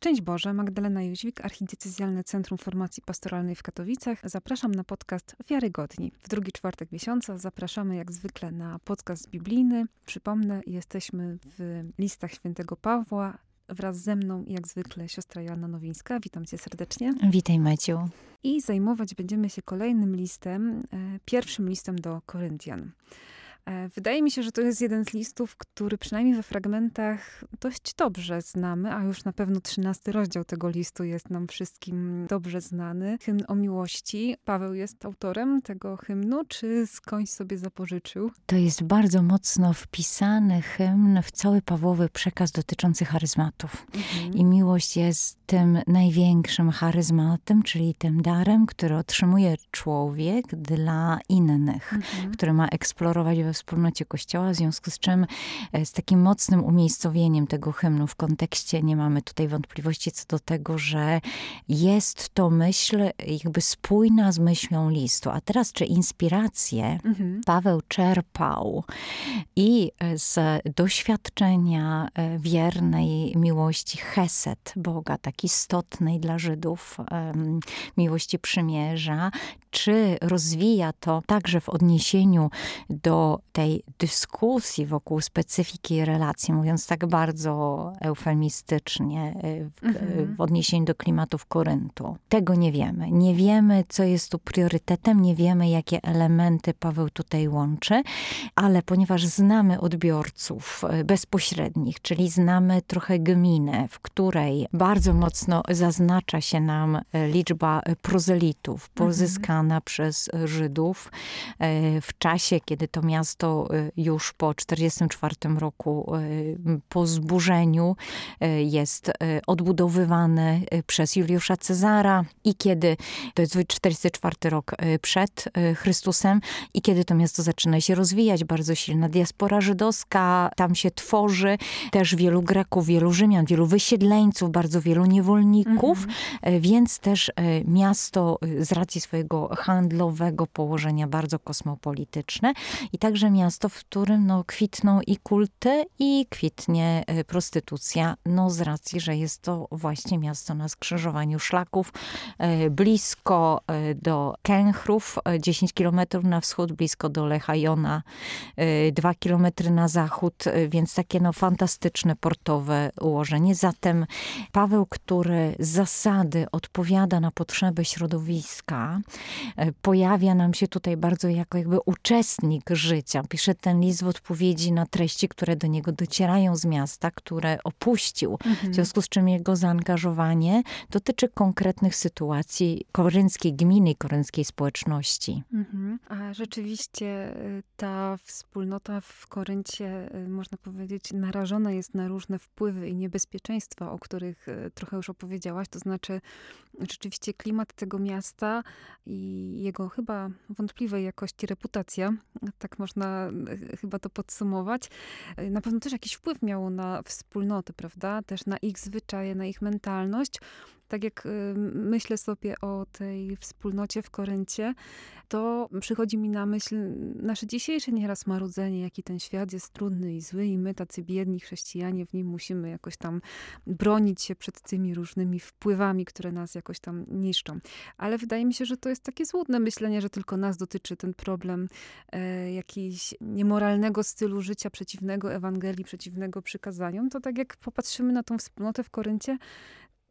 Szczęść Boże, Magdalena Jóźwik, Archidiecezjalne Centrum Formacji Pastoralnej w Katowicach. Zapraszam na podcast Wiarygodni. W drugi czwartek miesiąca zapraszamy jak zwykle na podcast biblijny. Przypomnę, jesteśmy w listach świętego Pawła. Wraz ze mną, jak zwykle, siostra Joanna Nowińska. Witam cię serdecznie. Witaj, Maciu. I zajmować będziemy się kolejnym listem, e, pierwszym listem do Koryntian. E, wydaje mi się, że to jest jeden z listów, który przynajmniej we fragmentach dość dobrze znamy, a już na pewno trzynasty rozdział tego listu jest nam wszystkim dobrze znany. Hymn o miłości. Paweł jest autorem tego hymnu, czy skądś sobie zapożyczył? To jest bardzo mocno wpisany hymn w cały Pawłowy przekaz dotyczący charyzmatów. Mhm. I miłość jest tym największym charyzmatem, czyli tym darem, który otrzymuje człowiek dla innych, mhm. który ma eksplorować we wspólnocie Kościoła, w związku z czym e, z takim mocnym umiejscowieniem tego hymnu w kontekście nie mamy tutaj wątpliwości co do tego, że jest to myśl jakby spójna z myślą listu. A teraz, czy inspirację mhm. Paweł czerpał i z doświadczenia e, wiernej miłości Heset Boga, tak istotnej dla Żydów, miłości przymierza, czy rozwija to także w odniesieniu do tej dyskusji wokół specyfiki relacji, mówiąc tak bardzo eufemistycznie e, w, mhm. w odniesieniu do klimatów Koryntu. Tego nie wiemy. Nie wiemy, co jest tu priorytetem, nie wiemy, jakie elementy Paweł tutaj łączy, ale ponieważ znamy odbiorców e, bezpośrednich, czyli znamy trochę gminę, w której bardzo mocno zaznacza się nam liczba prozelitów pozyskana mhm. przez Żydów w czasie, kiedy to miasto Y, już po 1944 roku y, po zburzeniu y, jest odbudowywane przez Juliusza Cezara i kiedy, to jest 44 rok przed Chrystusem i kiedy to miasto zaczyna się rozwijać, bardzo silna diaspora żydowska tam się tworzy, też wielu Greków, wielu Rzymian, wielu wysiedleńców, bardzo wielu niewolników, mhm. więc też miasto z racji swojego handlowego położenia bardzo kosmopolityczne. I także miasto, w którym no, kwitną i kulty, i kwitnie e, prostytucja. No z racji, że jest to właśnie miasto na skrzyżowaniu szlaków, e, blisko e, do Kęchrów, 10 kilometrów na wschód, blisko do Lechajona, 2 kilometry na zachód, więc takie no, fantastyczne portowe ułożenie. Zatem Paweł, który z zasady odpowiada na potrzeby środowiska, pojawia nam się tutaj bardzo jako jakby uczestnik życia pisze ten list w odpowiedzi na treści, które do niego docierają z miasta, które opuścił. Mhm. W związku z czym jego zaangażowanie dotyczy konkretnych sytuacji korynckiej gminy, korynckiej społeczności. Mhm. A rzeczywiście y, ta wspólnota w Koryncie, y, można powiedzieć, narażona jest na różne wpływy i niebezpieczeństwa, o których y, trochę już opowiedziałaś. To znaczy, rzeczywiście klimat tego miasta i jego chyba wątpliwej jakości reputacja, tak można chyba to podsumować. Na pewno też jakiś wpływ miało na wspólnoty, prawda? Też na ich zwyczaje, na ich mentalność tak jak y, myślę sobie o tej wspólnocie w Koryncie, to przychodzi mi na myśl nasze dzisiejsze nieraz marudzenie, jaki ten świat jest trudny i zły i my, tacy biedni chrześcijanie, w nim musimy jakoś tam bronić się przed tymi różnymi wpływami, które nas jakoś tam niszczą. Ale wydaje mi się, że to jest takie złudne myślenie, że tylko nas dotyczy ten problem e, jakiejś niemoralnego stylu życia przeciwnego Ewangelii, przeciwnego przykazaniom. To tak jak popatrzymy na tą wspólnotę w Koryncie,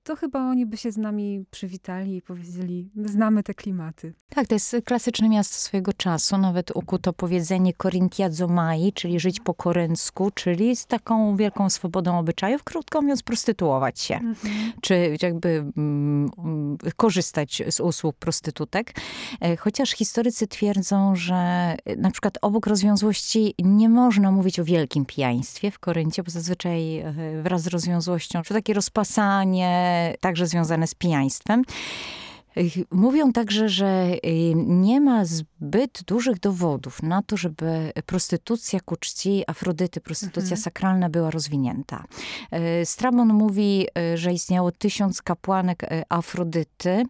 to chyba oni by się z nami przywitali i powiedzieli, znamy te klimaty. Tak, to jest klasyczne miasto swojego czasu. Nawet ukuto powiedzenie Corintiazo Mai, czyli żyć po koryncku, czyli z taką wielką swobodą obyczajów, krótko mówiąc, prostytuować się. Mhm. Czy jakby mm, korzystać z usług prostytutek. E, chociaż historycy twierdzą, że na przykład obok rozwiązłości nie można mówić o wielkim pijaństwie w Koryncie, bo zazwyczaj e, wraz z rozwiązłością, czy takie rozpasanie, także związane z pijaństwem. Mówią także, że nie ma zbyt dużych dowodów na to, żeby prostytucja ku czci Afrodyty, prostytucja mhm. sakralna była rozwinięta. Strabon mówi, że istniało tysiąc kapłanek Afrodyty,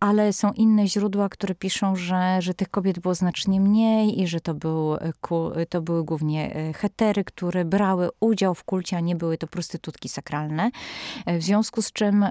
ale są inne źródła, które piszą, że, że tych kobiet było znacznie mniej i że to, był, to były głównie hetery, które brały udział w kulcie, a nie były to prostytutki sakralne. W związku z czym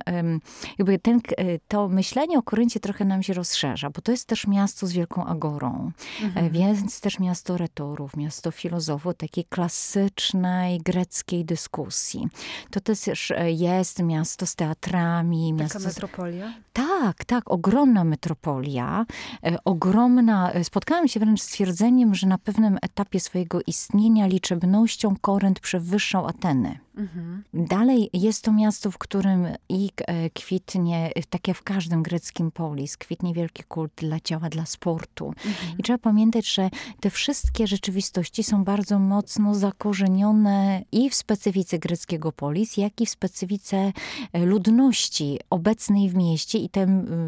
jakby ten, to myślenie o Koryncie trochę nam się rozszerza, bo to jest też miasto z wielką agorą, mhm. więc też miasto retorów, miasto filozofów, takiej klasycznej greckiej dyskusji. To też jest miasto z teatrami. Taka miasto metropolia? Tak, tak, ogromna metropolia, e, ogromna. E, spotkałam się wręcz z twierdzeniem, że na pewnym etapie swojego istnienia liczebnością Korynt przewyższał Ateny. Mhm. Dalej jest to miasto, w którym i e, kwitnie, tak jak w każdym greckim polis, kwitnie wielki kult dla ciała, dla sportu. Mhm. I trzeba pamiętać, że te wszystkie rzeczywistości są bardzo mocno zakorzenione i w specyfice greckiego polis, jak i w specyfice ludności obecnej w mieście i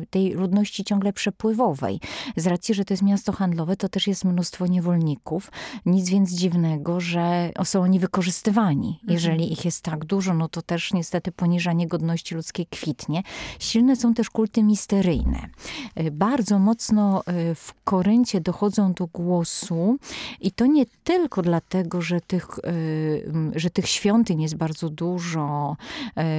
tej ludności ciągle przepływowej. Z racji, że to jest miasto handlowe, to też jest mnóstwo niewolników. Nic więc dziwnego, że są oni wykorzystywani. Mhm. Jeżeli ich jest tak dużo, no to też niestety poniżanie godności ludzkiej kwitnie. Silne są też kulty misteryjne. E, bardzo mocno e, w Koryncie dochodzą do głosu i to nie tylko dlatego, że tych, e, że tych świątyń jest bardzo dużo,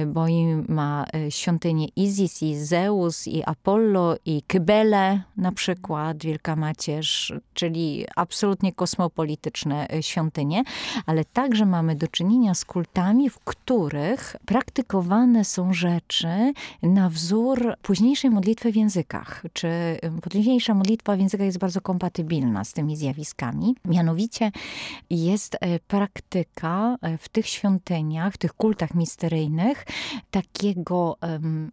bo im ma świątynię Izis i Zeus i Apollo i Kybele na przykład, Wielka Macierz, czyli absolutnie kosmopolityczne świątynie, ale także mamy do czynienia z kultami, w których praktykowane są rzeczy na wzór późniejszej modlitwy w językach, czy późniejsza modlitwa w językach jest bardzo kompatybilna z tymi zjawiskami. Mianowicie jest e, praktyka e, w tych świątyniach, w tych kultach misteryjnych, takiego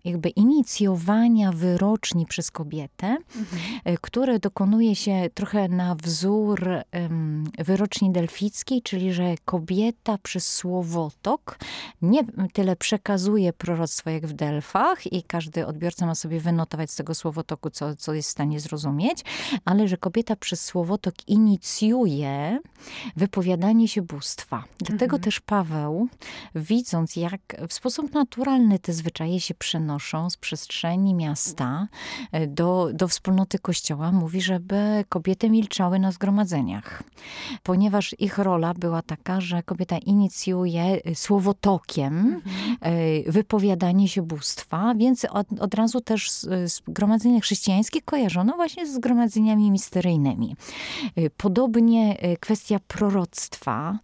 jakby inicjowania wyroczni przez kobietę, mhm. E, które dokonuje się trochę na wzór wyroczni delfickiej, czyli że kobieta przez nie tyle przekazuje proroctwo jak w Delfach i każdy odbiorca ma sobie wynotować z tego słowotoku, co, co jest w stanie zrozumieć, ale że kobieta przez słowotok inicjuje wypowiadanie się bóstwa. Dlatego mhm. też Paweł, widząc jak w sposób naturalny te zwyczaje się przenoszą z przestrzeni miasta e, do, do wspólnoty kościoła, mówi, żeby kobiety milczały na zgromadzeniach. Ponieważ ich rola była taka, że kobieta inicjuje słowotokiem mhm. E, wypowiadanie się bóstwa, więc od, od razu też zgromadzenia chrześcijańskie kojarzono właśnie z zgromadzeniami misteryjnymi. Podobnie kwestia proroctwa,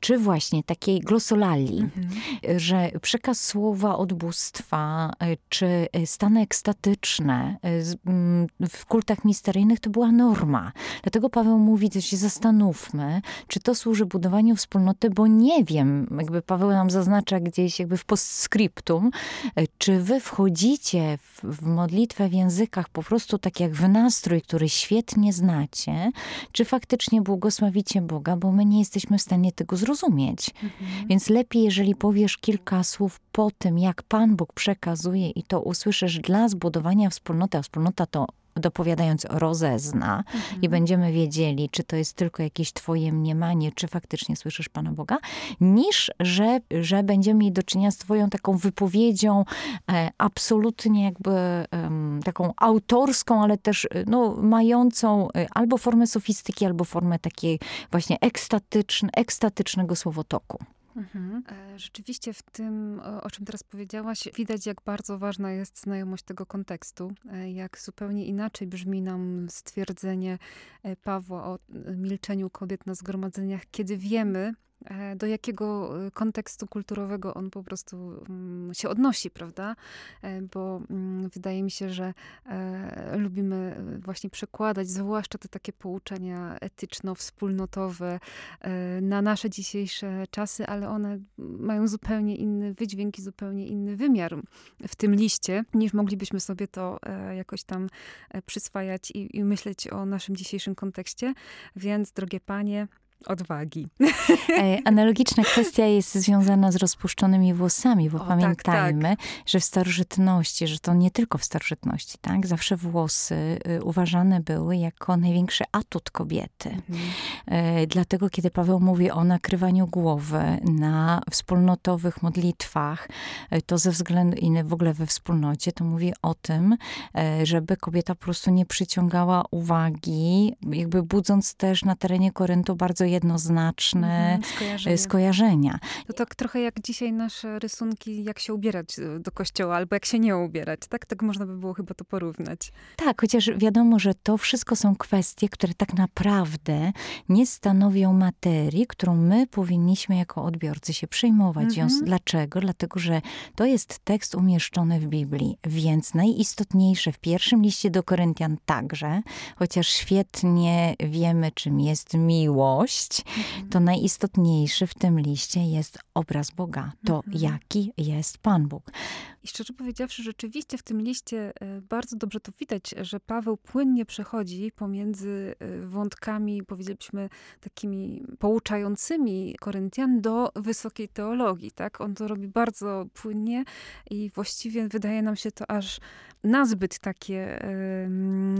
czy właśnie takiej glosolali, mhm. że przekaz słowa od bóstwa, czy stany ekstatyczne w kultach misteryjnych to była norma. Dlatego Paweł mówi, że się zastanówmy, czy to służy budowaniu wspólnoty, bo nie wiem, jakby Paweł nam zaznacza gdzieś jakby w postscriptum, czy wy wchodzicie w, w modlitwę w językach po prostu tak jak w nastrój, który świetnie znacie, czy faktycznie błogosławicie Boga, bo my nie jesteśmy w stanie tego zrozumieć. Mhm. Więc lepiej, jeżeli powiesz kilka słów po tym, jak Pan Bóg przekazuje i to usłyszysz dla zbudowania wspólnoty, a wspólnota to dopowiadając rozezna mhm. i będziemy wiedzieli, czy to jest tylko jakieś twoje mniemanie, czy faktycznie słyszysz Pana Boga, niż że, że będziemy mieli do czynienia z twoją taką wypowiedzią e, absolutnie jakby e, taką autorską, ale też e, no, mającą e, albo formę sofistyki, albo formę takiej właśnie ekstatyczne, ekstatycznego słowotoku. Mhm. E, rzeczywiście w tym, o czym teraz powiedziałaś, widać, jak bardzo ważna jest znajomość tego kontekstu, e, jak zupełnie inaczej brzmi nam stwierdzenie e, Pawła o milczeniu kobiet na zgromadzeniach, kiedy wiemy, do jakiego e, kontekstu kulturowego on po prostu mm, się odnosi, prawda? E, bo mm, wydaje mi się, że lubimy właśnie przekładać, zwłaszcza te takie pouczenia etyczno-wspólnotowe na nasze dzisiejsze czasy, ale one mają zupełnie inny wydźwięk i zupełnie inny wymiar w tym liście, niż moglibyśmy sobie to jakoś tam przyswajać i, i myśleć o naszym dzisiejszym kontekście. Więc, drogie panie, odwagi. E, analogiczna kwestia jest związana z rozpuszczonymi włosami, bo o, tak, pamiętajmy, tak, tak. że w starożytności, że to nie tylko w starożytności, tak? Zawsze włosy y, uważane były jako największy atut kobiety. Mhm. E, dlatego, kiedy Paweł mówi o nakrywaniu głowy na wspólnotowych modlitwach, e, to ze względu, i w ogóle we wspólnocie, to mówi o tym, żeby kobieta po prostu nie przyciągała uwagi, jakby budząc też na terenie Koryntu bardzo jednoznaczne mhm, skojarzenia. skojarzenia. To tak trochę jak dzisiaj nasze rysunki, jak się ubierać e, do kościoła, albo jak się nie ubierać, tak? Tak można by było chyba to porównać. Tak, chociaż wiadomo, że to wszystko są kwestie, które tak naprawdę nie stanowią materii, którą my powinniśmy jako odbiorcy się przejmować. Mhm. Dlaczego? Dlatego, że to jest tekst umieszczony w Biblii, więc najistotniejsze w pierwszym liście do Koryntian także, chociaż świetnie wiemy, czym jest miłość, Mhm. to najistotniejszy w tym liście jest obraz Boga. To mhm. jaki jest Pan Bóg. I szczerze powiedziawszy, rzeczywiście w tym liście e, bardzo dobrze to widać, że Paweł płynnie przechodzi pomiędzy e, wątkami, powiedzielibyśmy, takimi pouczającymi Koryntian do wysokiej teologii. Tak? On to robi bardzo płynnie i właściwie wydaje nam się to aż nazbyt takie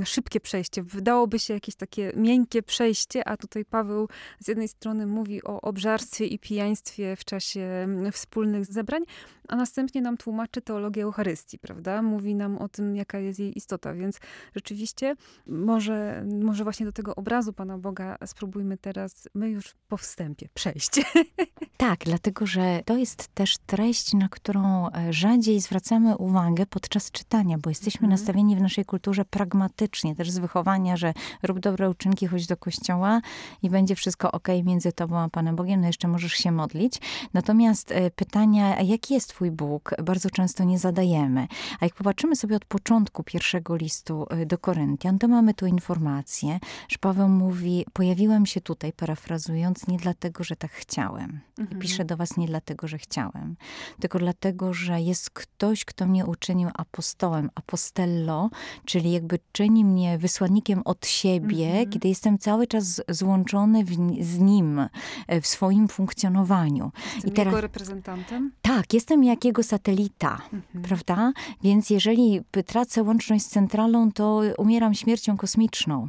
y, szybkie przejście. Wydałoby się jakieś takie miękkie przejście, a tutaj Paweł z jednej strony mówi o obżarstwie i pijaństwie w czasie wspólnych zebrań, a następnie nam tłumaczy teologię Eucharystii, prawda? Mówi nam o tym, jaka jest jej istota, więc rzeczywiście może, może właśnie do tego obrazu Pana Boga spróbujmy teraz, my już po wstępie, przejść. Tak, dlatego, że to jest też treść, na którą e, rzadziej zwracamy uwagę podczas czytania, bo jesteśmy mhm. nastawieni w naszej kulturze pragmatycznie, też z wychowania, że rób dobre uczynki, chodź do kościoła i będzie wszystko ok między tobą a Panem Bogiem, no jeszcze możesz się modlić. Natomiast e, pytania, jaki jest twój Bóg, bardzo często nie zadajemy. A jak popatrzymy sobie od początku pierwszego listu e, do Koryntian, to mamy tu informację, że Paweł mówi, pojawiłem się tutaj, parafrazując, nie dlatego, że tak chciałem. Mhm. Piszę do was nie dlatego, że chciałem, tylko dlatego, że jest ktoś, kto mnie uczynił apostołem, apostello, czyli jakby czyni mnie wysłannikiem od siebie, mhm. kiedy jestem cały czas złączony w, z nim e, w swoim funkcjonowaniu. Jestem I teraz, jego reprezentantem? Tak, jestem jakiego satelita, mhm. prawda? Więc jeżeli tracę łączność z centralą, to umieram śmiercią kosmiczną.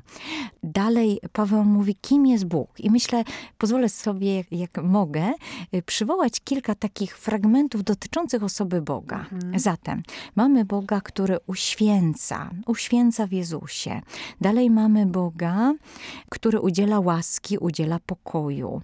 Dalej Paweł mówi, kim jest Bóg? I myślę, pozwolę sobie, jak, jak mogę, y, przywołać kilka takich fragmentów dotyczących osoby Boga. Mhm. Zatem mamy Boga, który uświęca, uświęca w Jezusie. Dalej mamy Boga, który udziela łaski, udziela pokoju.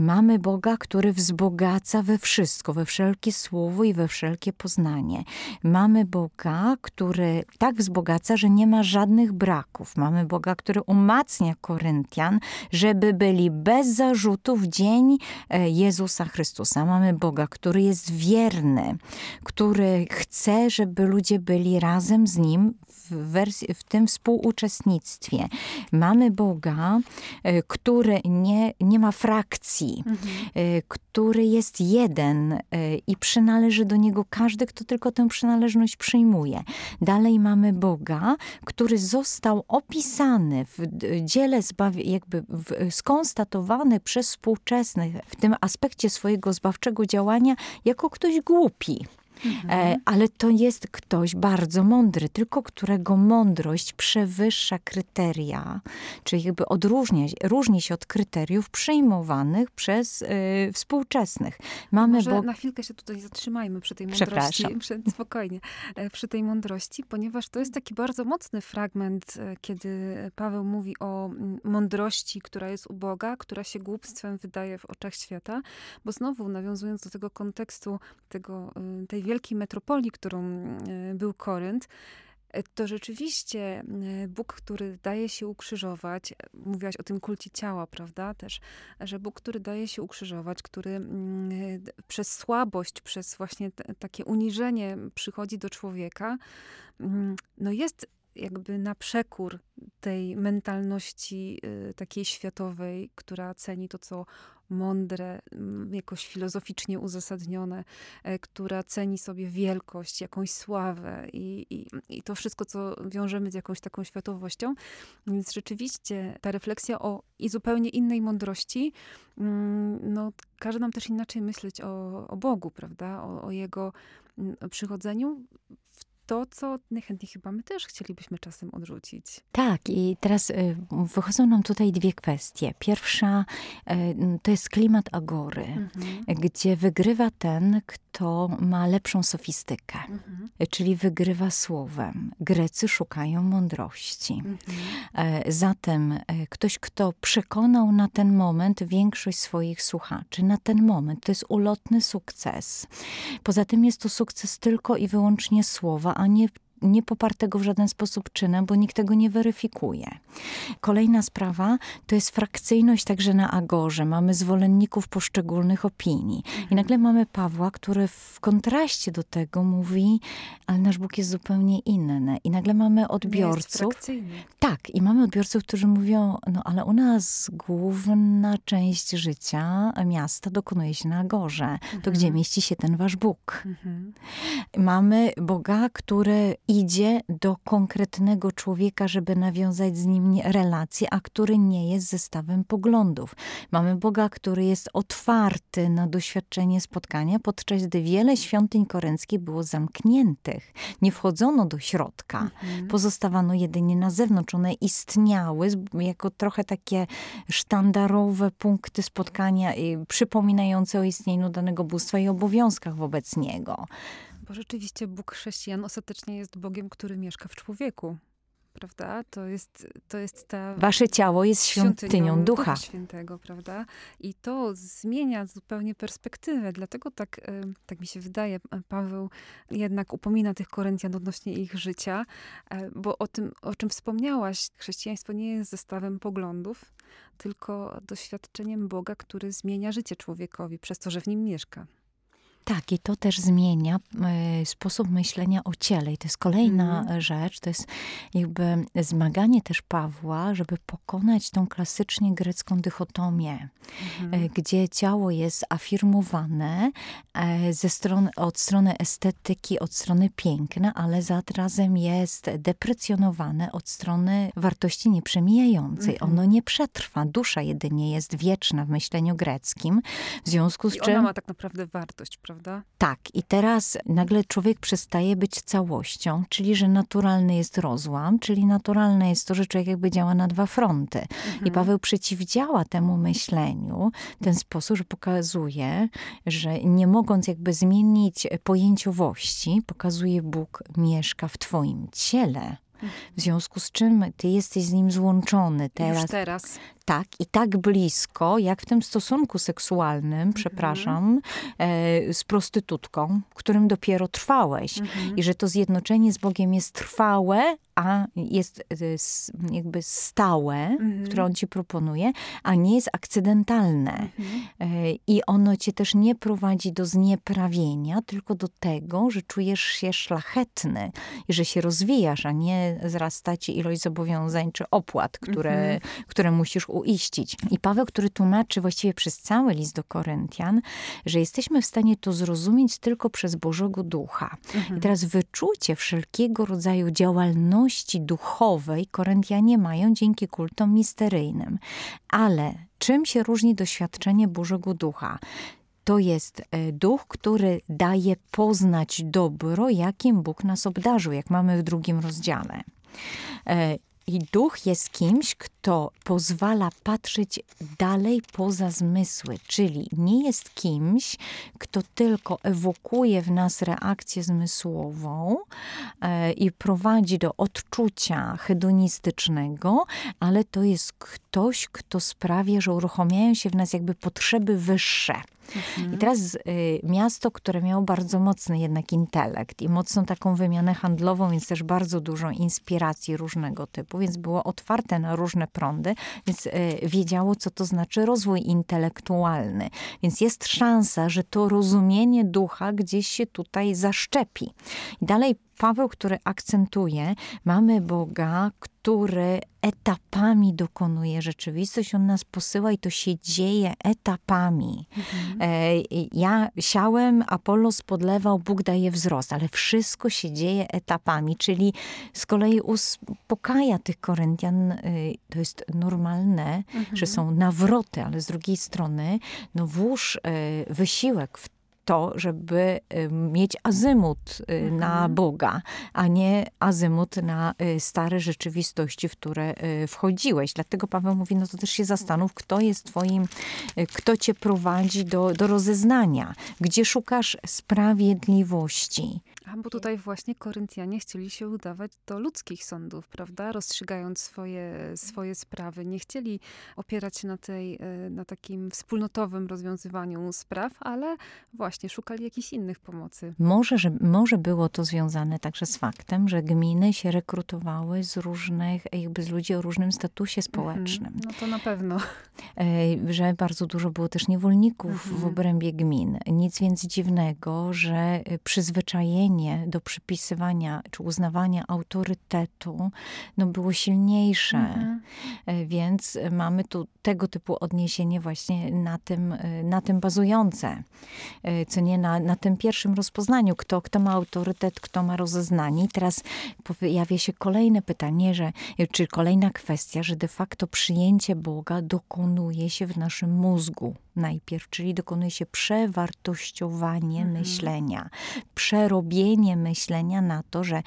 Mamy Boga, który wzbogaca we wszystko, we wszelkie słowo i we wszelkie poznanie. Mamy Boga, który tak wzbogaca, że nie ma żadnych braków. Mamy Boga, który umacnia Koryntian, żeby byli bez zarzutu w dzień e, Jezusa Chrystusa. Mamy Boga, który jest wierny, który chce, żeby ludzie byli razem z Nim w, wersji, w tym współuczestnictwie. Mamy Boga, e, który nie, nie ma frakcji, mhm. E, który jest jeden e, i przynależy do Niego każdy, kto tylko tę przynależność przyjmuje. Dalej mamy Boga, który został opisany w dziele, jakby skonstatowany przez współczesnych w tym aspekcie swojego zbawczego działania jako ktoś głupi. Mhm. E, ale to jest ktoś bardzo mądry, tylko którego mądrość przewyższa kryteria, czyli jakby odróżnia różni się od kryteriów przyjmowanych przez y, współczesnych. Mamy Może bo... na chwilkę się tutaj zatrzymajmy przy tej mądrości. Przy, spokojnie. E, przy tej mądrości, ponieważ to jest taki bardzo mocny fragment, kiedy Paweł mówi o mądrości, która jest u Boga, która się głupstwem wydaje w oczach świata, bo znowu nawiązując do tego kontekstu tego, tej wielkiej metropolii, którą e, był Korynt, e, to rzeczywiście e, Bóg, który daje się ukrzyżować, mówiłaś o tym kulcie ciała, prawda, też, że Bóg, który daje się ukrzyżować, który mm, przez słabość, przez właśnie takie uniżenie przychodzi do człowieka, mm, no jest jakby na przekór tej mentalności y, takiej światowej, która ceni to, co mądre, mm, jakoś filozoficznie uzasadnione, e, która ceni sobie wielkość, jakąś sławę i, i, i to wszystko, co wiążemy z jakąś taką światowością. Więc rzeczywiście ta refleksja o i zupełnie innej mądrości, mm, no, każe nam też inaczej myśleć o, o Bogu, prawda? O, o Jego mm, przychodzeniu w to, co najchętniej chyba my też chcielibyśmy czasem odrzucić. Tak, i teraz y, wychodzą nam tutaj dwie kwestie. Pierwsza y, to jest klimat agory, mhm. gdzie wygrywa ten, kto ma lepszą sofistykę, mhm. czyli wygrywa słowem. Grecy szukają mądrości. Mhm. E, zatem e, ktoś, kto przekonał na ten moment większość swoich słuchaczy, na ten moment, to jest ulotny sukces. Poza tym jest to sukces tylko i wyłącznie słowa, a nie nie popartego w żaden sposób czynem, bo nikt tego nie weryfikuje. Kolejna sprawa to jest frakcyjność także na Agorze. Mamy zwolenników poszczególnych opinii. I mhm. nagle mamy Pawła, który w kontraście do tego mówi, ale nasz Bóg jest zupełnie inny. I nagle mamy odbiorców. Tak, i mamy odbiorców, którzy mówią, no ale u nas główna część życia miasta dokonuje się na Agorze. Mhm. To gdzie mieści się ten wasz Bóg? Mhm. Mamy Boga, który idzie do konkretnego człowieka, żeby nawiązać z nim relację, a który nie jest zestawem poglądów. Mamy Boga, który jest otwarty na doświadczenie spotkania, podczas gdy wiele świątyń koreńskich było zamkniętych. Nie wchodzono do środka, mhm. pozostawano jedynie na zewnątrz. One istniały jako trochę takie sztandarowe punkty spotkania, przypominające o istnieniu danego bóstwa i obowiązkach wobec niego. Bo rzeczywiście Bóg chrześcijan ostatecznie jest Bogiem, który mieszka w człowieku. Prawda? To jest, to jest ta. Wasze ciało jest świątynią, świątynią ducha. ducha. Świętego, prawda? I to zmienia zupełnie perspektywę. Dlatego tak, tak mi się wydaje, Paweł jednak upomina tych Koryntian odnośnie ich życia, e, bo o tym, o czym wspomniałaś, chrześcijaństwo nie jest zestawem poglądów, tylko doświadczeniem Boga, który zmienia życie człowiekowi przez to, że w nim mieszka. Tak, i to też zmienia y, sposób myślenia o ciele. I to jest kolejna mm. rzecz, to jest jakby zmaganie też Pawła, żeby pokonać tą klasycznie grecką dychotomię, mm. y, gdzie ciało jest afirmowane y, ze strony, od strony estetyki, od strony piękna, ale zarazem jest deprecjonowane od strony wartości nieprzemijającej. Mm. Ono nie przetrwa, dusza jedynie jest wieczna w myśleniu greckim, w związku z I czym... ona ma tak naprawdę wartość, prawda? Prawda? Tak. I teraz nagle człowiek przestaje być całością, czyli że naturalny jest rozłam, czyli naturalne jest to, że człowiek jakby działa na dwa fronty. Mhm. I Paweł przeciwdziała temu myśleniu w ten sposób, że pokazuje, że nie mogąc jakby zmienić pojęciowości, pokazuje Bóg mieszka w twoim ciele. W związku z czym ty jesteś z nim złączony teraz. Już teraz. Tak, i tak blisko, jak w tym stosunku seksualnym, mhm. przepraszam, e, z prostytutką, którym dopiero trwałeś. Mhm. I że to zjednoczenie z Bogiem jest trwałe, a jest e, jakby stałe, mhm. które on ci proponuje, a nie jest akcydentalne. Mhm. E, I ono cię też nie prowadzi do znieprawienia, tylko do tego, że czujesz się szlachetny i że się rozwijasz, a nie wzrasta ci ilość zobowiązań czy opłat, które, mhm. które musisz uiścić. I Paweł, który tłumaczy właściwie przez cały list do Koryntian, że jesteśmy w stanie to zrozumieć tylko przez Bożego Ducha. Mhm. I teraz wyczucie wszelkiego rodzaju działalności duchowej Koryntianie mają dzięki kultom misteryjnym. Ale czym się różni doświadczenie Bożego Ducha? to jest e, duch, który daje poznać dobro, jakim Bóg nas obdarzył, jak mamy w drugim rozdziale. I duch jest kimś, kto pozwala patrzeć dalej poza zmysły, czyli nie jest kimś, kto tylko ewokuje w nas reakcję zmysłową e, i prowadzi do odczucia hedonistycznego, ale to jest ktoś, kto sprawia, że uruchamiają się w nas jakby potrzeby wyższe. Mhm. I teraz y, miasto, które miało bardzo mocny jednak intelekt i mocną taką wymianę handlową, więc też bardzo dużo inspiracji różnego typu, więc było otwarte na różne prądy, więc y, wiedziało, co to znaczy rozwój intelektualny. Więc jest szansa, że to rozumienie ducha gdzieś się tutaj zaszczepi. I dalej Paweł, który akcentuje, mamy Boga, który etapami dokonuje rzeczywistość. On nas posyła i to się dzieje etapami. Mhm. E, ja siałem, Apollos podlewał, Bóg daje wzrost, ale wszystko się dzieje etapami, czyli z kolei uspokaja tych Koryntian. Y, to jest normalne, mhm. że są nawroty, ale z drugiej strony no włóż y, wysiłek w to, żeby y, mieć azymut y, mhm. na Boga, a nie azymut na y, stare rzeczywistości, w które wchodziłeś. Dlatego Paweł mówi, no to też się zastanów, kto jest twoim, kto cię prowadzi do, do rozeznania, gdzie szukasz sprawiedliwości. A bo tutaj właśnie Koryntianie chcieli się udawać do ludzkich sądów, prawda? Rozstrzygając swoje, swoje sprawy. Nie chcieli opierać się na, tej, na takim wspólnotowym rozwiązywaniu spraw, ale właśnie szukali jakichś innych pomocy. Może, że, może było to związane także z faktem, że gminy się rekrutowały z różnych, jakby z ludzi o różnym statusie społecznym. Mhm. No to na pewno. E, że bardzo dużo było też niewolników mhm. w obrębie gmin. Nic więc dziwnego, że do przypisywania czy uznawania autorytetu no, było silniejsze. Mhm. E, więc mamy tu tego typu odniesienie właśnie na tym, e, na tym bazujące co nie na, na tym pierwszym rozpoznaniu, kto, kto ma autorytet, kto ma rozeznanie. I teraz pojawia się kolejne pytanie, że, czy kolejna kwestia, że de facto przyjęcie Boga dokonuje się w naszym mózgu najpierw, czyli dokonuje się przewartościowanie mhm. myślenia, przerobienie myślenia na to, że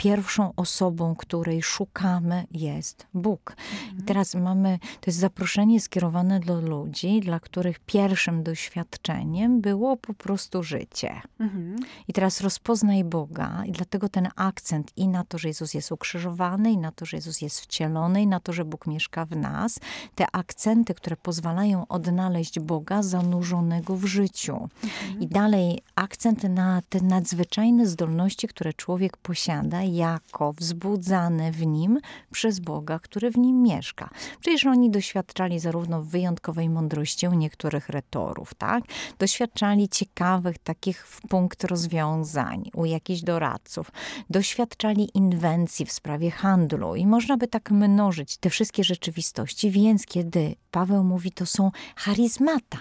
pierwszą osobą, której szukamy, jest Bóg. I teraz mamy, to jest zaproszenie skierowane do ludzi, dla których pierwszym doświadczeniem było po prostu życie. Mhm. I teraz rozpoznaj Boga, i dlatego ten akcent i na to, że Jezus jest ukrzyżowany, i na to, że Jezus jest wcielony, i na to, że Bóg mieszka w nas, te akcenty, które pozwalają odnaleźć Boga zanurzonego w życiu. Mhm. I dalej akcent na te nadzwyczajne zdolności, które człowiek posiada jako wzbudzane w nim przez Boga, który w nim mieszka. Przecież oni doświadczali zarówno wyjątkowej mądrości u niektórych retorów, tak? Doświadczali ciekawych takich w punkt rozwiązań u jakichś doradców. Doświadczali inwencji w sprawie handlu i można by tak mnożyć te wszystkie rzeczywistości, więc kiedy Paweł mówi, to są charyzmata,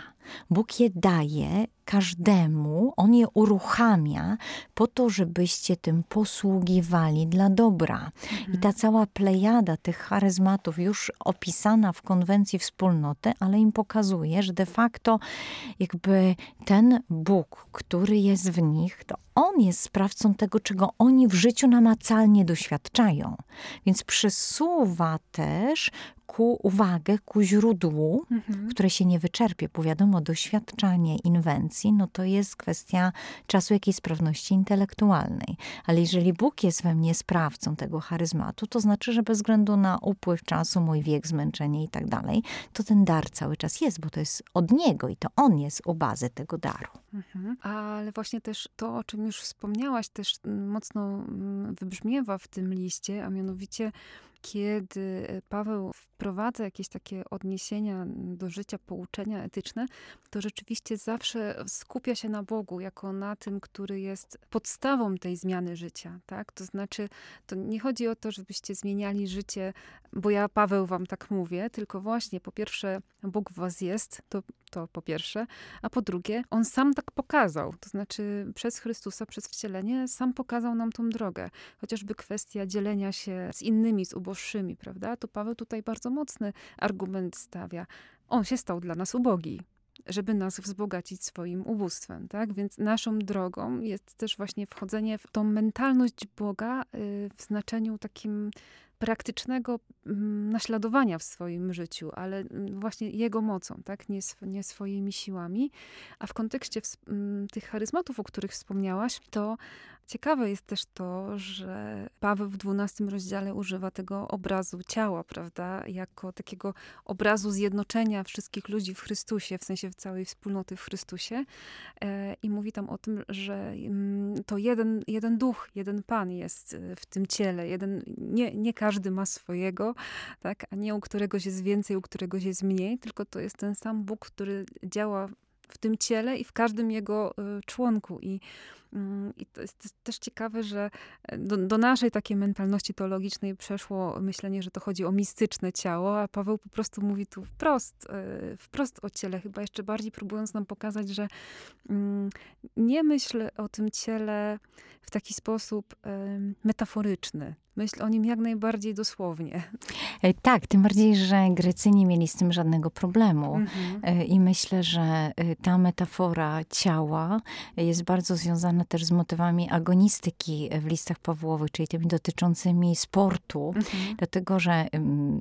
Bóg je daje każdemu, on je uruchamia po to, żebyście tym posługiwali dla dobra. Mhm. I ta cała plejada tych charyzmatów, już opisana w konwencji wspólnoty, ale im pokazuje, że de facto jakby ten Bóg, który jest w nich, to on jest sprawcą tego, czego oni w życiu namacalnie doświadczają. Więc przesuwa też ku, uwagę ku źródłu, mhm. które się nie wyczerpie, bo wiadomo, doświadczanie inwencji, no to jest kwestia czasu jakiejś sprawności intelektualnej. Ale jeżeli Bóg jest we mnie sprawcą tego charyzmatu, to znaczy, że bez względu na upływ czasu, mój wiek, zmęczenie i tak dalej, to ten dar cały czas jest, bo to jest od Niego i to On jest u bazy tego daru. Mhm. Ale właśnie też to, o czym już wspomniałaś, też mocno mm, wybrzmiewa w tym liście, a mianowicie kiedy Paweł wprowadza jakieś takie odniesienia do życia, pouczenia etyczne, to rzeczywiście zawsze skupia się na Bogu, jako na tym, który jest podstawą tej zmiany życia. Tak? To znaczy, to nie chodzi o to, żebyście zmieniali życie, bo ja, Paweł, wam tak mówię, tylko właśnie po pierwsze, Bóg w was jest, to, to po pierwsze, a po drugie, On sam tak pokazał. To znaczy, przez Chrystusa, przez wcielenie, sam pokazał nam tą drogę. Chociażby kwestia dzielenia się z innymi, z uboższymi, prawda? To Paweł tutaj bardzo mocny argument stawia. On się stał dla nas ubogi żeby nas wzbogacić swoim ubóstwem, tak? Więc naszą drogą jest też właśnie wchodzenie w tą mentalność Boga y, w znaczeniu takim praktycznego mm, naśladowania w swoim życiu, ale mm, właśnie Jego mocą, tak? nie, sw nie swoimi siłami. A w kontekście mm, tych charyzmatów, o których wspomniałaś, to Ciekawe jest też to, że Paweł w dwunastym rozdziale używa tego obrazu ciała, prawda, jako takiego obrazu zjednoczenia wszystkich ludzi w Chrystusie, w sensie całej wspólnoty w Chrystusie. E, I mówi tam o tym, że to jeden, jeden duch, jeden Pan jest e, w tym ciele. Jeden, nie, nie każdy ma swojego, tak, a nie u któregoś jest więcej, u któregoś jest mniej, tylko to jest ten sam Bóg, który działa w tym ciele i w każdym jego y, członku. I I to jest też ciekawe, że e, do, do, naszej takiej mentalności teologicznej przeszło myślenie, że to chodzi o mistyczne ciało, a Paweł po prostu mówi tu wprost, e, wprost o ciele, chyba jeszcze bardziej próbując nam pokazać, że mm, nie myśl o tym ciele w taki sposób metaforyczny, myśl o nim jak najbardziej dosłownie. E, tak, tym bardziej, że Grecy nie mieli z tym żadnego problemu. Mhm. E, I myślę, że e, ta metafora ciała jest bardzo związana też z motywami agonistyki w listach Pawłowych, czyli tymi dotyczącymi sportu. Mhm. Dlatego, że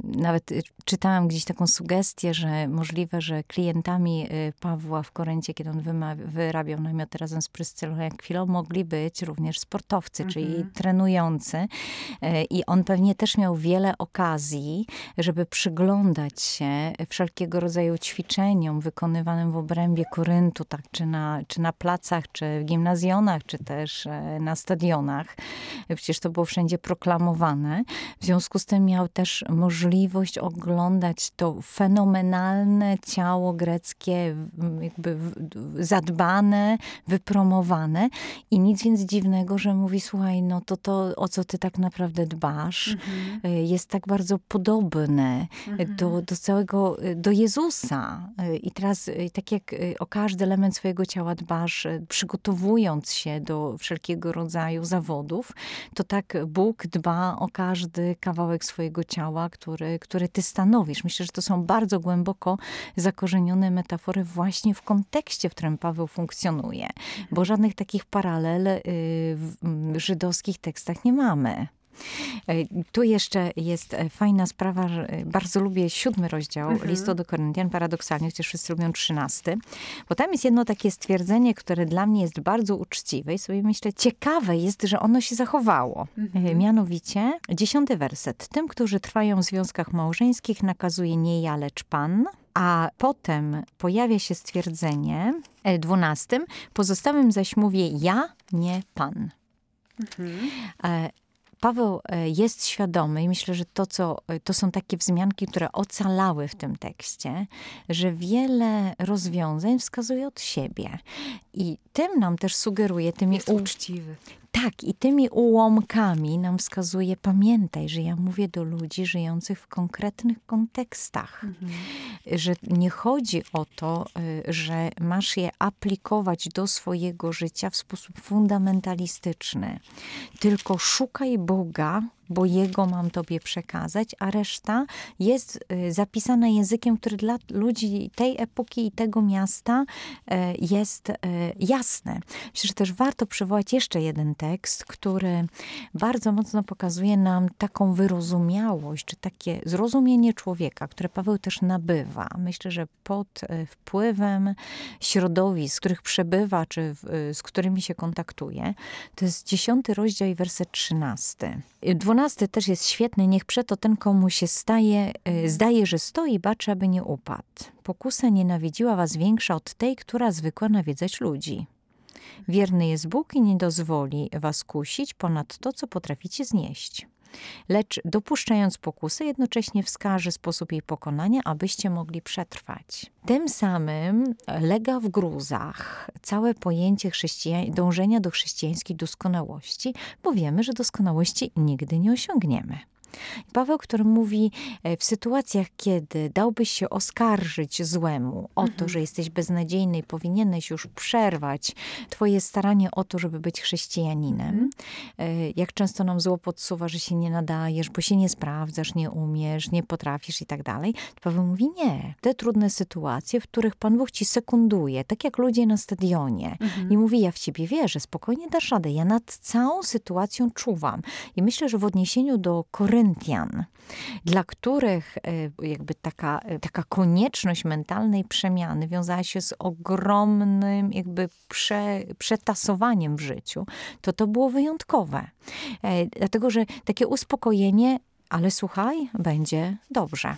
nawet czytałam gdzieś taką sugestię, że możliwe, że klientami Pawła w Koryncie, kiedy on wyrabiał namiot razem z Pryscylą jak chwilą, mogli być również sportowcy, mhm. czyli trenujący. E, I on pewnie też miał wiele okazji, żeby przyglądać się wszelkiego rodzaju ćwiczeniom wykonywanym w obrębie Koryntu, tak, czy, na, czy na placach, czy w gimnazjonach, czy też e, na stadionach. Przecież to było wszędzie proklamowane. W związku z tym miał też możliwość oglądać to fenomenalne ciało greckie, jakby zadbane, wypromowane. I nic więc dziwnego, że mówi, słuchaj, no to to, o co ty tak naprawdę dbasz, mhm. Y, jest tak bardzo podobny mhm. do, do całego, do Jezusa. I teraz, tak jak o każdy element swojego ciała dbasz, przygotowując się do wszelkiego rodzaju zawodów, to tak Bóg dba o każdy kawałek swojego ciała, który, który ty stanowisz. Myślę, że to są bardzo głęboko zakorzenione metafory właśnie w kontekście, w którym Paweł funkcjonuje. Bo mhm. żadnych takich paralel w żydowskich tekstach nie mamy. E, tu jeszcze jest e, fajna sprawa, e, bardzo lubię siódmy rozdział mhm. listu do Koryntian, paradoksalnie, chociaż wszyscy lubią trzynasty, bo tam jest jedno takie stwierdzenie, które dla mnie jest bardzo uczciwe i sobie myślę, ciekawe jest, że ono się zachowało. Mhm. Mianowicie, dziesiąty werset. Tym, którzy trwają w związkach małżeńskich nakazuje nie ja, lecz Pan, a potem pojawia się stwierdzenie, dwunastym, pozostałym zaś mówię ja, nie Pan. Mhm. Paweł e, jest świadomy i myślę, że to, co, e, to są takie wzmianki, które ocalały w tym tekście, że wiele rozwiązań wskazuje od siebie. I tym nam też sugeruje tymi... Jest uczciwy. Tak, i tymi ułomkami nam wskazuje, pamiętaj, że ja mówię do ludzi żyjących w konkretnych kontekstach. Mhm. Że nie chodzi o to, y, że masz je aplikować do swojego życia w sposób fundamentalistyczny, tylko szukaj Boga bo Jego mam Tobie przekazać, a reszta jest y, zapisana językiem, który dla ludzi tej epoki i tego miasta y, jest y, jasny. Myślę, że też warto przywołać jeszcze jeden tekst, który bardzo mocno pokazuje nam taką wyrozumiałość, czy takie zrozumienie człowieka, które Paweł też nabywa. Myślę, że pod wpływem środowisk, w których przebywa, czy z którymi się kontaktuje. To jest dziesiąty rozdział i werset trzynasty. Dwunasty też jest świetny. Niech przeto ten, komu się staje, e, zdaje, że stoi, baczy, aby nie upadł. Pokusa nienawidziła was większa od tej, która zwykła nawiedzać ludzi. Wierny jest Bóg i nie dozwoli was kusić ponad to, co potraficie znieść lecz dopuszczając pokusy, jednocześnie wskaże sposób jej pokonania, abyście mogli przetrwać. Tym samym lega w gruzach całe pojęcie dążenia do chrześcijańskiej doskonałości, bo wiemy, że doskonałości nigdy nie osiągniemy. Paweł, który mówi e, w sytuacjach, kiedy dałbyś się oskarżyć złemu o to, mhm. że jesteś beznadziejny i powinieneś już przerwać twoje staranie o to, żeby być chrześcijaninem. Mhm. E, jak często nam zło podsuwa, że się nie nadajesz, bo się nie sprawdzasz, nie umiesz, nie potrafisz i tak dalej. Paweł mówi nie. Te trudne sytuacje, w których Pan Bóg ci sekunduje, tak jak ludzie na stadionie mhm. i mówi ja w ciebie wierzę, spokojnie dasz radę. Ja nad całą sytuacją czuwam. I myślę, że w odniesieniu do Kory Koryntian, dla których e, jakby taka, e, taka konieczność mentalnej przemiany wiązała się z ogromnym jakby prze, przetasowaniem w życiu, to to było wyjątkowe. E, dlatego, że takie uspokojenie, ale słuchaj, będzie dobrze.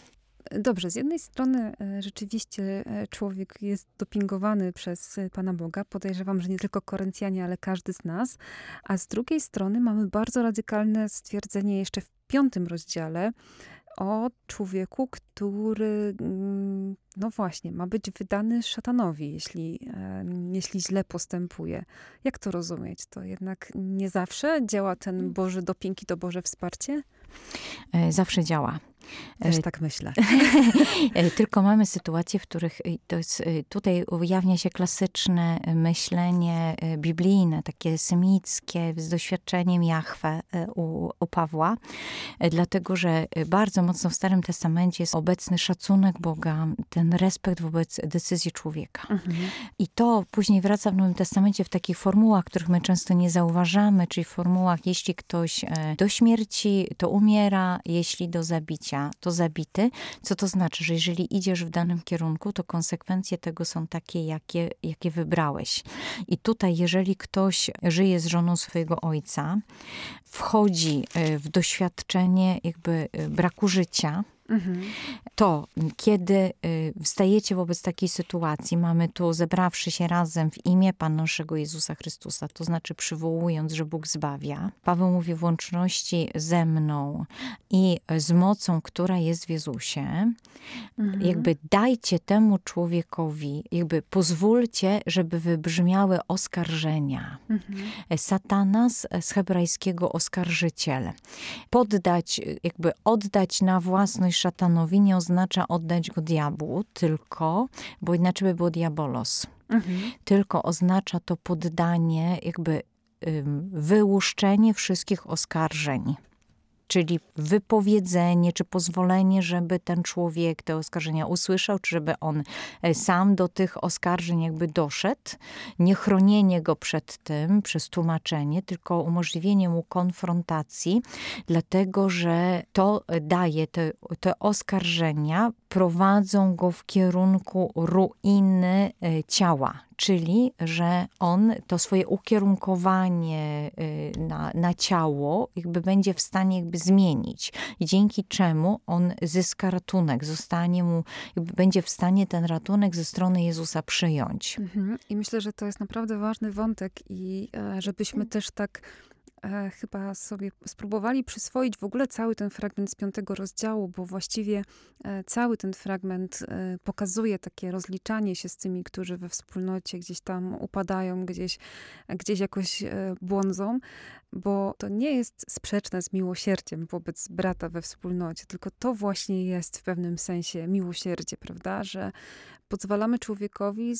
Dobrze, z jednej strony rzeczywiście człowiek jest dopingowany przez Pana Boga. Podejrzewam, że nie tylko Koryncjanie, ale każdy z nas. A z drugiej strony mamy bardzo radykalne stwierdzenie jeszcze w piątym rozdziale o człowieku, który, mm, no właśnie, ma być wydany szatanowi, jeśli, jeśli źle postępuje. Jak to rozumieć? To jednak nie zawsze działa ten Boży doping i to Boże wsparcie? E, zawsze działa. Też e, tak myślę. E, tylko mamy sytuacje, w których to jest, tutaj ujawnia się klasyczne myślenie biblijne, takie semickie, z doświadczeniem Jahwe u, u Pawła, dlatego że bardzo mocno w Starym Testamencie jest obecny szacunek Boga, ten respekt wobec decyzji człowieka. Mhm. I to później wraca w Nowym Testamencie w takich formułach, których my często nie zauważamy, czyli w formułach, jeśli ktoś do śmierci, to umiera, jeśli do zabicia, to zabity. Co to znaczy, że jeżeli idziesz w danym kierunku, to konsekwencje tego są takie, jakie, jakie wybrałeś. I tutaj, jeżeli ktoś żyje z żoną swojego ojca, wchodzi e, w doświadczenie jakby e, braku życia, Mhm. To, kiedy y, wstajecie wobec takiej sytuacji, mamy tu zebrawszy się razem w imię Pana naszego Jezusa Chrystusa, to znaczy przywołując, że Bóg zbawia. Paweł mówi w łączności ze mną i z mocą, która jest w Jezusie. Mhm. Jakby dajcie temu człowiekowi, jakby pozwólcie, żeby wybrzmiały oskarżenia. Mhm. Satanas z hebrajskiego oskarżyciel. Poddać, jakby oddać na własność szatanowi nie oznacza oddać go diabłu, tylko, bo inaczej by było diabolos. Mhm. Tylko oznacza to poddanie, jakby wyłuszczenie wszystkich oskarżeń czyli wypowiedzenie, czy pozwolenie, żeby ten człowiek te oskarżenia usłyszał, czy żeby on e, sam do tych oskarżeń jakby doszedł. Nie chronienie go przed tym przez tłumaczenie, tylko umożliwienie mu konfrontacji, dlatego że to daje, te, te oskarżenia prowadzą go w kierunku ruiny e, ciała, czyli że on to swoje ukierunkowanie y, na, na ciało jakby będzie w stanie jakby zmienić. Dzięki czemu on zyska ratunek, zostanie mu, jakby będzie w stanie ten ratunek ze strony Jezusa przyjąć. Mhm. I myślę, że to jest naprawdę ważny wątek i e, żebyśmy też tak chyba sobie spróbowali przyswoić w ogóle cały ten fragment z piątego rozdziału, bo właściwie e, cały ten fragment e, pokazuje takie rozliczanie się z tymi, którzy we wspólnocie gdzieś tam upadają, gdzieś, gdzieś jakoś e, błądzą, bo to nie jest sprzeczne z miłosierdziem wobec brata we wspólnocie, tylko to właśnie jest w pewnym sensie miłosierdzie, prawda? Że pozwalamy człowiekowi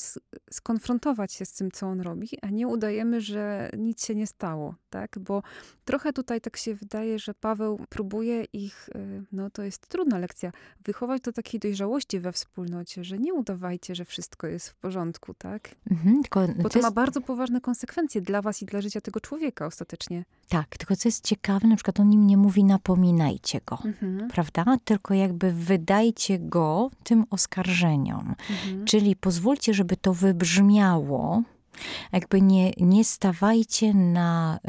skonfrontować się z tym, co on robi, a nie udajemy, że nic się nie stało, tak? Bo trochę tutaj tak się wydaje, że Paweł próbuje ich, y, no to jest trudna lekcja, wychować do takiej dojrzałości we wspólnocie, że nie udawajcie, że wszystko jest w porządku, tak? Mhm, tylko Bo to, to jest... ma bardzo poważne konsekwencje dla was i dla życia tego człowieka ostatecznie. Tak, tylko co jest ciekawe, na przykład on nim nie mówi napominajcie go, mhm. prawda? Tylko jakby wydajcie go tym oskarżeniom. Mhm. Czyli pozwólcie, żeby to wybrzmiało, jakby nie, nie stawajcie na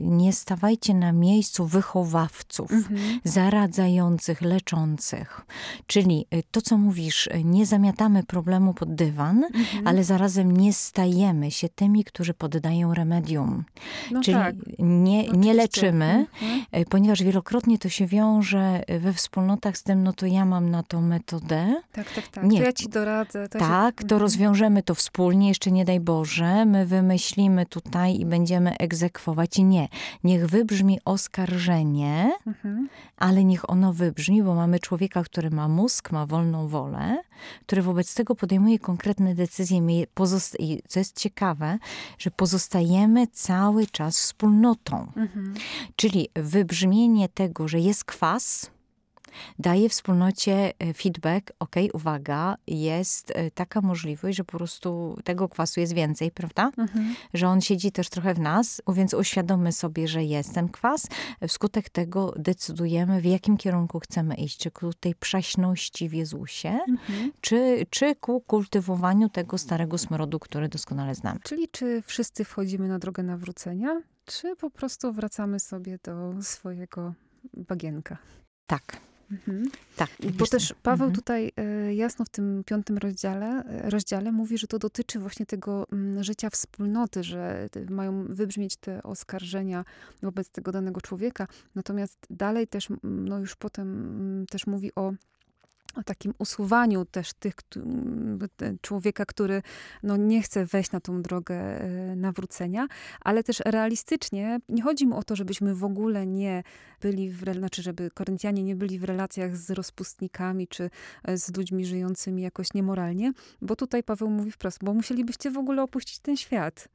nie stawajcie na miejscu wychowawców, mhm. zaradzających, leczących. Czyli y, to, co mówisz, y, nie zamiatamy problemu pod dywan, mhm. ale zarazem nie stajemy się tymi, którzy poddają remedium. No Czyli tak. nie, nie leczymy, mhm. Y, ponieważ wielokrotnie to się wiąże we wspólnotach z tym, no to ja mam na to metodę. Tak, tak, tak. Nie. To ja ci doradzę. To tak, się... to mhm. rozwiążemy to wspólnie, jeszcze nie daj Boże, my wymyślimy tutaj i będziemy egzekwować. Nie. Niech wybrzmi oskarżenie, mhm. ale niech ono wybrzmi, bo mamy człowieka, który ma mózg, ma wolną wolę, który wobec tego podejmuje konkretne decyzje. I co jest ciekawe, że pozostajemy cały czas wspólnotą. Mhm. Czyli wybrzmienie tego, że jest kwas, daje wspólnocie e, feedback, ok, uwaga, jest e, taka możliwość, że po prostu tego kwasu jest więcej, prawda? Mhm. Że on siedzi też trochę w nas, więc uświadommy sobie, że jest ten kwas. Wskutek tego decydujemy, w jakim kierunku chcemy iść. Czy ku tej przaśności w Jezusie, mhm. czy, czy ku kultywowaniu tego starego smrodu, który doskonale znamy. Czyli czy wszyscy wchodzimy na drogę nawrócenia, czy po prostu wracamy sobie do swojego bagienka? Tak. Mhm. Tak. Bo też Paweł Mhm. tutaj e, jasno w tym piątym rozdziale, e, rozdziale mówi, że to dotyczy właśnie tego mm, życia wspólnoty, że te- mają wybrzmieć te oskarżenia wobec tego danego człowieka. Natomiast dalej też, no już potem mm, też mówi o o takim usuwaniu też tych człowieka, który no, nie chce wejść na tą drogę e, nawrócenia, ale też realistycznie nie chodzi mu o to, żebyśmy w ogóle nie byli, w, znaczy żeby Koryntianie nie byli w relacjach z rozpustnikami czy e, z ludźmi żyjącymi jakoś niemoralnie, bo tutaj Paweł mówi wprost, bo musielibyście w ogóle opuścić ten świat.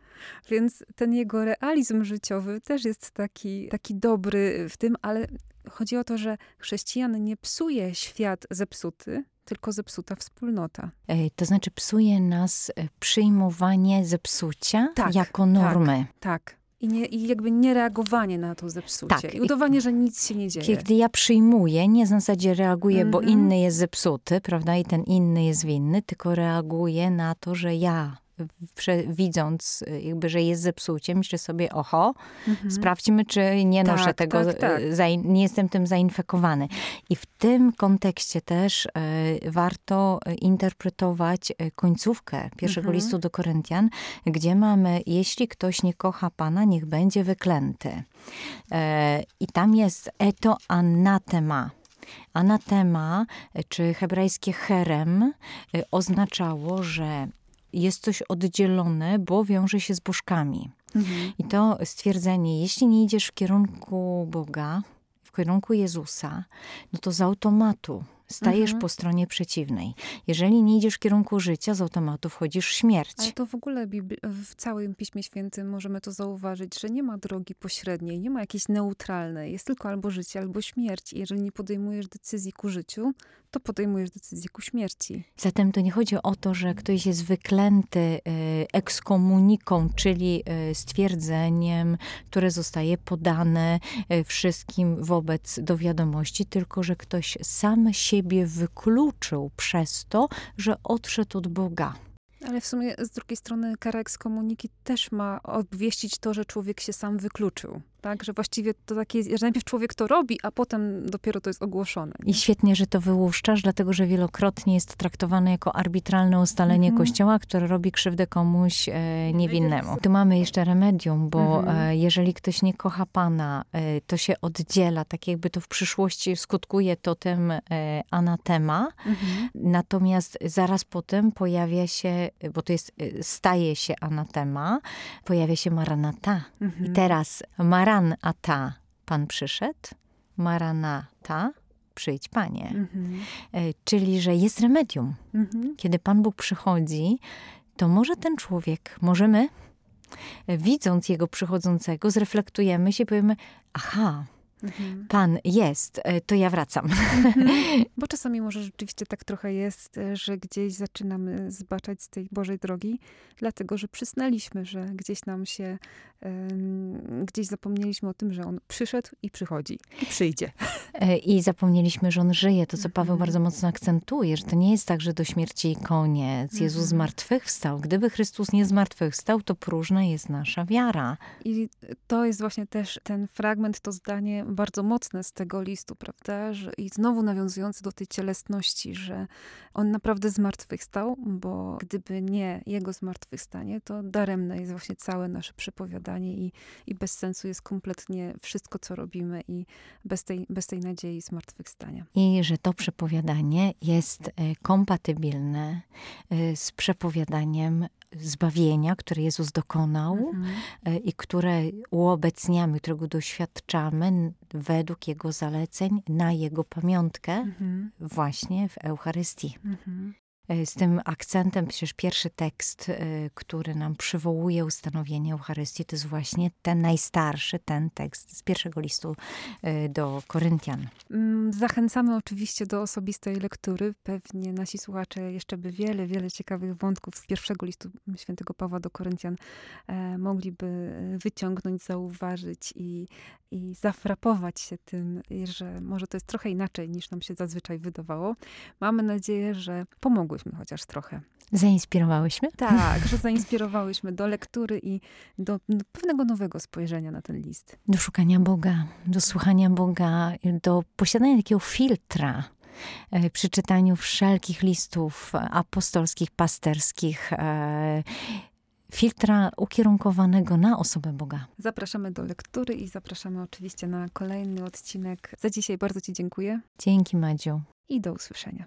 Więc ten jego realizm życiowy też jest taki, taki dobry w tym, ale chodzi o to, że chrześcijan nie psuje świat zepsuty, tylko zepsuta wspólnota. E, To znaczy psuje nas e, przyjmowanie zepsucia Tak, jako normy. Tak. I, nie, I jakby niereagowanie na to zepsucie. Tak. I udawanie, że nic się nie dzieje. Kiedy ja przyjmuję, nie w zasadzie reaguję, bo Mhm. inny jest zepsuty, prawda, i ten inny jest winny, tylko reaguję na to, że ja widząc y, jakby, że jest zepsucie, myślę sobie, oho, Mhm. sprawdźmy, czy nie noszę Tak, tego, tak, tak. y, zain- nie jestem tym zainfekowany. I w tym kontekście też y, warto interpretować końcówkę pierwszego Mhm. listu do Koryntian, gdzie mamy, jeśli ktoś nie kocha Pana, niech będzie wyklęty. E, I tam jest eto anatema. Anatema, czy hebrajskie herem, oznaczało, że jest coś oddzielone, bo wiąże się z bożkami. Mhm. I to stwierdzenie, jeśli nie idziesz w kierunku Boga, w kierunku Jezusa, no to z automatu stajesz Mhm. po stronie przeciwnej. Jeżeli nie idziesz w kierunku życia, z automatu wchodzisz w śmierć. Ale to w ogóle w całym Piśmie Świętym możemy to zauważyć, że nie ma drogi pośredniej, nie ma jakiejś neutralnej. Jest tylko albo życie, albo śmierć. I jeżeli nie podejmujesz decyzji ku życiu, to podejmujesz decyzję ku śmierci. Zatem to nie chodzi o to, że ktoś jest wyklęty e, ekskomuniką, czyli e, stwierdzeniem, które zostaje podane e, wszystkim wobec do wiadomości, tylko że ktoś sam siebie wykluczył przez to, że odszedł od Boga. Ale w sumie z drugiej strony kara ekskomuniki też ma obwieścić to, że człowiek się sam wykluczył. Tak, że właściwie to takie, jest, że najpierw człowiek to robi, a potem dopiero to jest ogłoszone. nie? I świetnie, że to wyłuszczasz, dlatego że wielokrotnie jest to traktowane jako arbitralne ustalenie Mhm. Kościoła, które robi krzywdę komuś e, niewinnemu. Tu mamy jeszcze remedium, bo Mhm. e, jeżeli ktoś nie kocha Pana, e, to się oddziela, tak jakby to w przyszłości skutkuje to tym e, anatema. Mhm. Natomiast zaraz potem pojawia się, bo to jest, e, staje się anatema, pojawia się maranata. Mhm. I teraz maranata, Pan przyszedł, maranata, przyjdź Panie. Mhm. E, Czyli, że jest remedium. Mhm. Kiedy Pan Bóg przychodzi, to może ten człowiek, może my, e, widząc Jego przychodzącego, zreflektujemy się i powiemy, aha, Mhm. Pan jest, e, to ja wracam. Bo czasami może rzeczywiście tak trochę jest, e, że gdzieś zaczynamy zbaczać z tej Bożej drogi, dlatego że przysnęliśmy, że gdzieś nam się, gdzieś zapomnieliśmy o tym, że On przyszedł i przychodzi. I przyjdzie. E, I zapomnieliśmy, że On żyje. To, co Paweł Mhm. bardzo mocno akcentuje, że to nie jest tak, że do śmierci koniec. Jezus Mhm. zmartwychwstał. Gdyby Chrystus nie zmartwychwstał, to próżna jest nasza wiara. I to jest właśnie też ten fragment, to zdanie bardzo mocne z tego listu, prawda? Że, I znowu nawiązujący do tej cielesności, że on naprawdę zmartwychwstał, bo gdyby nie jego zmartwychwstanie, to daremne jest właśnie całe nasze przepowiadanie i, i bez sensu jest kompletnie wszystko, co robimy i bez tej, bez tej nadziei zmartwychwstania. I że to przepowiadanie jest e, kompatybilne e, z przepowiadaniem zbawienia, które Jezus dokonał Mhm. e, i które uobecniamy, którego doświadczamy według Jego zaleceń na Jego pamiątkę Mhm. właśnie w Eucharystii. Mhm. E, Z tym akcentem, przecież pierwszy tekst, e, który nam przywołuje ustanowienie Eucharystii, to jest właśnie ten najstarszy, ten tekst z pierwszego listu e, do Koryntian. Mm, Zachęcamy oczywiście do osobistej lektury. Pewnie nasi słuchacze jeszcze by wiele, wiele ciekawych wątków z pierwszego listu świętego Pawła do Koryntian mogliby wyciągnąć, zauważyć i, i zafrapować się tym, że może to jest trochę inaczej niż nam się zazwyczaj wydawało. Mamy nadzieję, że pomogły chociaż trochę. Zainspirowałyśmy? Tak, że zainspirowałyśmy do lektury i do, do pewnego nowego spojrzenia na ten list. Do szukania Boga, do słuchania Boga, do posiadania takiego filtra e, przy czytaniu wszelkich listów apostolskich, pasterskich, e, filtra ukierunkowanego na osobę Boga. Zapraszamy do lektury i zapraszamy oczywiście na kolejny odcinek. Za dzisiaj bardzo Ci dziękuję Dzięki, Madziu. i do usłyszenia.